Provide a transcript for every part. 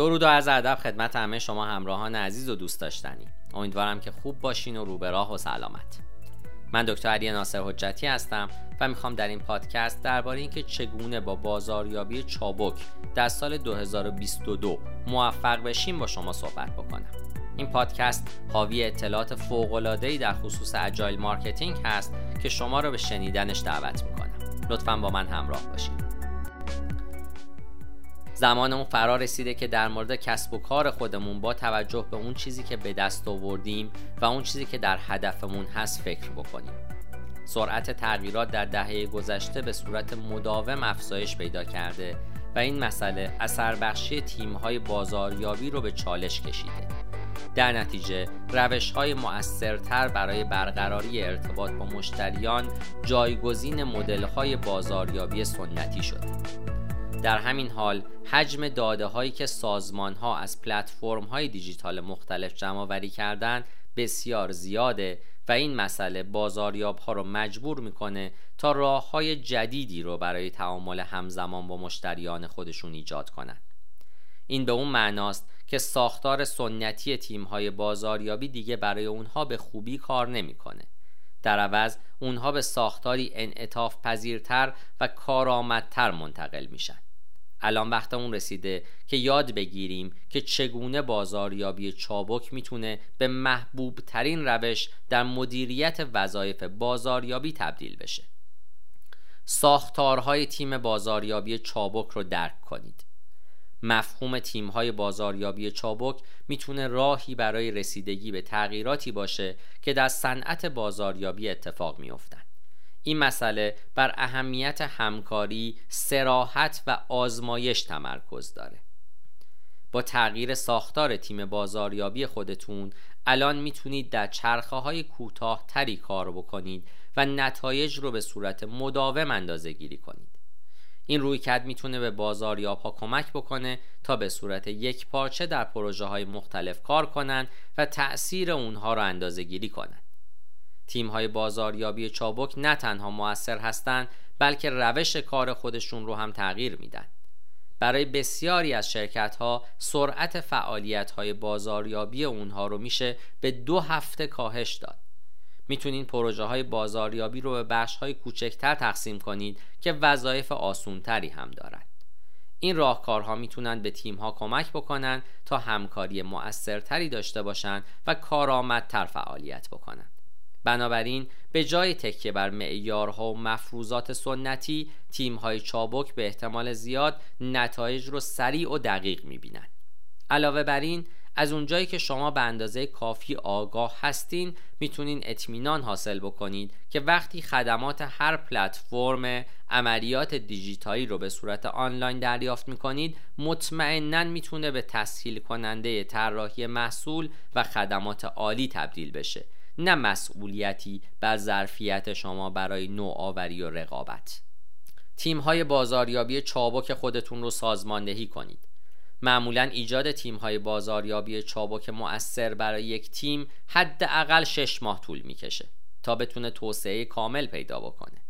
درود و عرض ادب خدمت همه شما همراهان عزیز و دوست داشتنی. امیدوارم که خوب باشین و رو به راه و سلامت. من دکتر علی ناصر حجتی هستم و می‌خوام در این پادکست درباره اینکه چگونه با بازاریابی چابک در سال 2022 موفق بشیم با شما صحبت بکنم. این پادکست حاوی اطلاعات فوق‌العاده‌ای در خصوص agile marketing هست که شما را به شنیدنش دعوت می‌کنم لطفا با من همراه باشید زمان اون فرا رسیده که در مورد کسب و کار خودمون با توجه به اون چیزی که به دست آوردیم و اون چیزی که در هدفمون هست فکر بکنیم. سرعت تغییرات در دهه گذشته به صورت مداوم افزایش پیدا کرده و این مسئله اثر بخشی تیم های بازاریابی رو به چالش کشیده. در نتیجه روش های مؤثرتر برای برقراری ارتباط با مشتریان جایگزین مدل های بازاریابی سنتی شده در همین حال حجم داده هایی که سازمان ها از پلتفرم های دیجیتال مختلف جمع وری کردن بسیار زیاده و این مسئله بازاریاب ها رو مجبور می‌کنه تا راه های جدیدی رو برای تعامل همزمان با مشتریان خودشون ایجاد کنند. این به اون معناست که ساختار سنتی تیم های بازاریابی دیگه برای اونها به خوبی کار نمی‌کنه. در عوض اونها به ساختاری انعطاف پذیرتر و کارآمدتر منتقل میشن. الان وقت اون رسیده که یاد بگیریم که چگونه بازاریابی چابک می‌تونه به محبوب ترین روش در مدیریت وظایف بازاریابی تبدیل بشه. ساختارهای تیم بازاریابی چابک رو درک کنید. مفهوم تیمهای بازاریابی چابک می‌تونه راهی برای رسیدگی به تغییراتی باشه که در صنعت بازاریابی اتفاق میافتند این مسئله بر اهمیت همکاری، سراحت و آزمایش تمرکز داره. با تغییر ساختار تیم بازاریابی خودتون الان می‌تونید در چرخه های کوتاه تری کار بکنید و نتایج رو به صورت مداوم اندازه گیری کنید. این رویکرد می‌تونه به بازاریاب ها کمک بکنه تا به صورت یک پارچه در پروژه های مختلف کار کنند و تأثیر اونها رو اندازه گیری کنند. تیم های بازاریابی چابک نه تنها موثر هستند بلکه روش کار خودشون رو هم تغییر میدن. برای بسیاری از شرکت ها سرعت فعالیت های بازاریابی اونها رو میشه به دو هفته کاهش داد. می‌تونین پروژه های بازاریابی رو به بخش های کوچکتر تقسیم کنید که وظایف آسونتری هم دارند این راهکارها می‌تونن به تیم ها کمک بکنن تا همکاری مؤثرتری داشته باشند و کارآمدتر فعالیت بکنند بنابراین به جای تکیه بر معیارها و مفروضات سنتی تیم‌های چابک به احتمال زیاد نتایج رو سریع و دقیق می‌بینند. علاوه بر این از اونجایی که شما به اندازه کافی آگاه هستین می‌تونین اطمینان حاصل بکنید که وقتی خدمات هر پلتفرم عملیات دیجیتالی رو به صورت آنلاین دریافت می‌کنید مطمئنا می‌تونه به تسهیل کننده طراحی محصول و خدمات عالی تبدیل بشه نه مسئولیتی بر ظرفیت شما برای نوآوری و رقابت. تیم های بازاریابی چابک خودتون رو سازماندهی کنید. معمولا ایجاد تیم های بازاریابی چابک مؤثر برای یک تیم حداقل شش ماه طول می‌کشه تا بتونه توسعه کامل پیدا بکنه.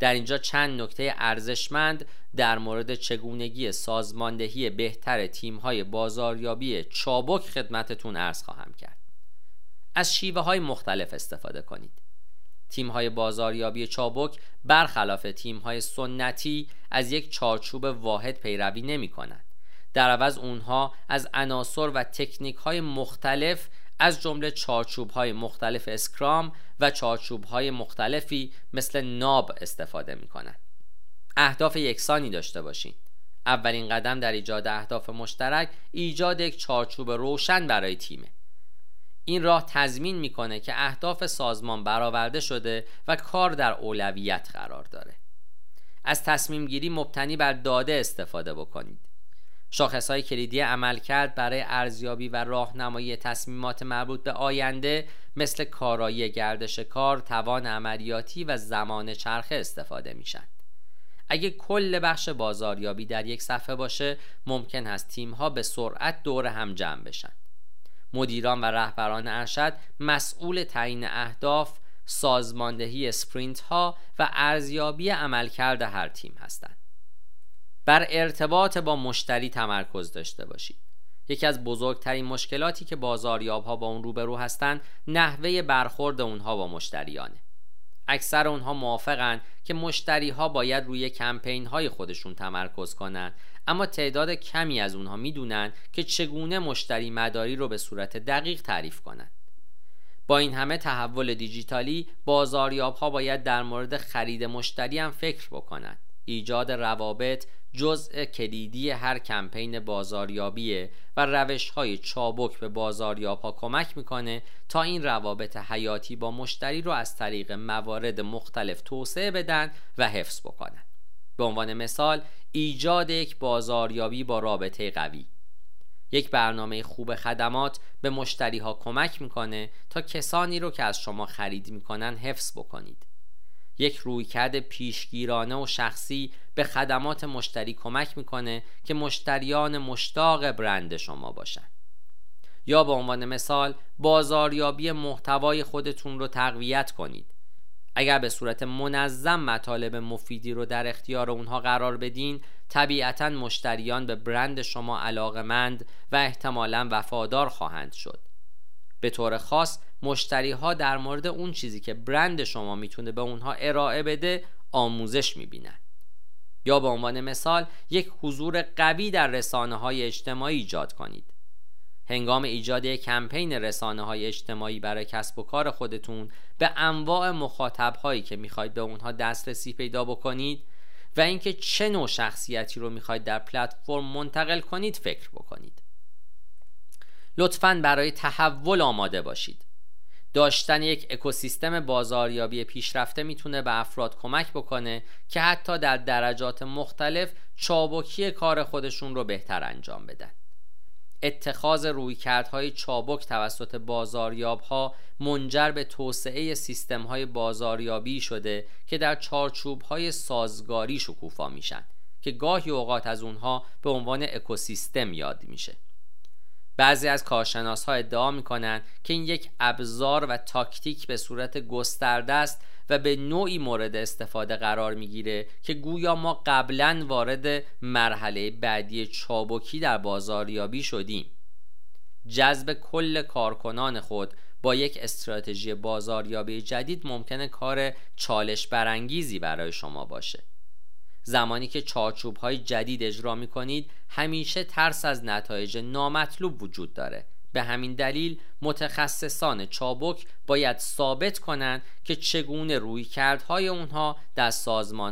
در اینجا چند نکته ارزشمند در مورد چگونگی سازماندهی بهتر تیم های بازاریابی چابک خدمتتون ارز خواهم کرد. از شیوه های مختلف استفاده کنید. تیم های بازاریابی چابک برخلاف تیم های سنتی از یک چارچوب واحد پیروی نمی کنند در عوض اونها از عناصر و تکنیک های مختلف از جمله چارچوب های مختلف اسکرام و چارچوب های مختلفی مثل ناب استفاده می کنند اهداف یکسانی داشته باشید اولین قدم در ایجاد اهداف مشترک ایجاد یک چارچوب روشن برای تیمه. این راه تضمین می‌کنه که اهداف سازمان برآورده شده و کار در اولویت قرار داره از تصمیم گیری مبتنی بر داده استفاده بکنید شاخص های کلیدی عمل کرد برای ارزیابی و راهنمایی تصمیمات مربوط به آینده مثل کارایی گردش کار، توان عملیاتی و زمان چرخه استفاده میشن. اگه کل بخش بازاریابی در یک صفحه باشه ممکن است تیم ها به سرعت دور هم جمع بشن. مدیران و رهبران ارشد مسئول تعیین اهداف، سازماندهی اسپرینت ها و ارزیابی عملکرد هر تیم هستند. بر ارتباط با مشتری تمرکز داشته باشید. یکی از بزرگترین مشکلاتی که بازاریاب ها با اون روبرو هستند نحوه برخورد اونها با مشتریانه اکثر اونها موافقن که مشتری ها باید روی کمپین های خودشون تمرکز کنند اما تعداد کمی از اونها می‌دونن که چگونه مشتری مداری رو به صورت دقیق تعریف کنند با این همه تحول دیجیتالی بازاریاب ها باید در مورد خرید مشتری هم فکر بکنند ایجاد روابط جزء کلیدی هر کمپین بازاریابیه و روش های چابک به بازاریاب ها کمک می‌کنه تا این روابط حیاتی با مشتری رو از طریق موارد مختلف توسعه بدن و حفظ بکنن. به عنوان مثال ایجاد یک بازاریابی با رابطه قوی. یک برنامه خوب خدمات به مشتری ها کمک می‌کنه تا کسانی رو که از شما خرید می‌کنن حفظ بکنید. یک رویکرد پیشگیرانه و شخصی به خدمات مشتری کمک می‌کنه که مشتریان مشتاق برند شما باشن. یا به عنوان مثال بازاریابی محتوای خودتون رو تقویت کنید. اگر به صورت منظم مطالب مفیدی رو در اختیار اونها قرار بدین طبیعتا مشتریان به برند شما علاقمند و احتمالا وفادار خواهند شد. به طور خاص مشتری ها در مورد اون چیزی که برند شما می‌تونه به اونها ارائه بده آموزش می‌بینن. یا به عنوان مثال یک حضور قوی در رسانه های اجتماعی ایجاد کنید. هنگام ایجاد کمپین رسانه های اجتماعی برای کسب و کار خودتون به انواع مخاطب هایی که می‌خواید به اونها دسترسی پیدا بکنید و اینکه چه نوع شخصیتی رو می‌خواید در پلتفرم منتقل کنید فکر بکنید. لطفا برای تحول آماده باشید. داشتن یک اکوسیستم بازاریابی پیشرفته می‌تونه به افراد کمک بکنه که حتی در درجات مختلف چابکی کار خودشون رو بهتر انجام بدن. اتخاذ رویکردهای چابک توسط بازاریاب ها منجر به توسعه سیستم های بازاریابی شده که در چارچوب های سازگاری شکوفا میشن که گاهی اوقات از اونها به عنوان اکوسیستم یاد میشه. بعضی از کارشناس ها ادعا می‌کنن که این یک ابزار و تاکتیک به صورت گسترده است و به نوعی مورد استفاده قرار می‌گیره که گویا ما قبلا وارد مرحله بعدی چابکی در بازاریابی شدیم. جذب کل کارکنان خود با یک استراتژی بازاریابی جدید ممکنه کار چالش برانگیزی برای شما باشه. زمانی که چارچوب های جدید اجرا می کنید همیشه ترس از نتایج نامطلوب وجود داره به همین دلیل متخصصان چابک باید ثابت کنند که چگونه روی کردهای اونها در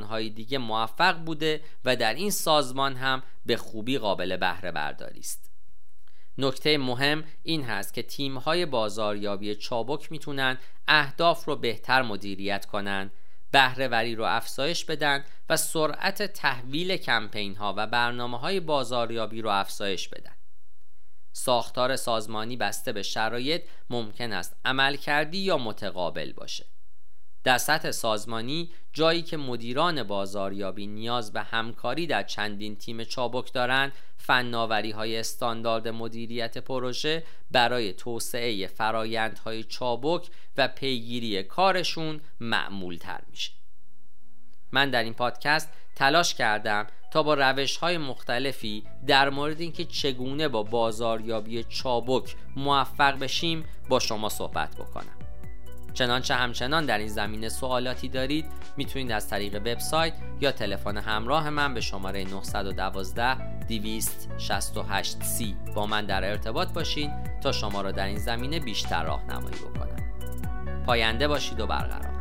های دیگه موفق بوده و در این سازمان هم به خوبی قابل بهره برداری است. نکته مهم این هست که تیمهای بازاریابی چابک می‌تونن اهداف رو بهتر مدیریت کنند بهرهوری رو افزایش بدن و سرعت تحویل کمپین ها و برنامه های بازاریابی رو افزایش بدن. ساختار سازمانی بسته به شرایط ممکن است عمل کردی یا متقابل باشه. در سطح سازمانی جایی که مدیران بازاریابی نیاز به همکاری در چندین تیم چابک دارند فناوری های استاندارد مدیریت پروژه برای توسعه فرایندهای چابک و پیگیری کارشون معمول تر میشه. من در این پادکست تلاش کردم تا با روش های مختلفی در مورد اینکه چگونه با بازاریابی چابک موفق بشیم با شما صحبت بکنم. چنانچه همچنان در این زمینه سوالاتی دارید می‌تونید از طریق وبسایت یا تلفن همراه من به شماره 912 268 سی با من در ارتباط باشین تا شما را در این زمینه بیشتر راهنمایی بکنم. پاینده باشید و برقرار.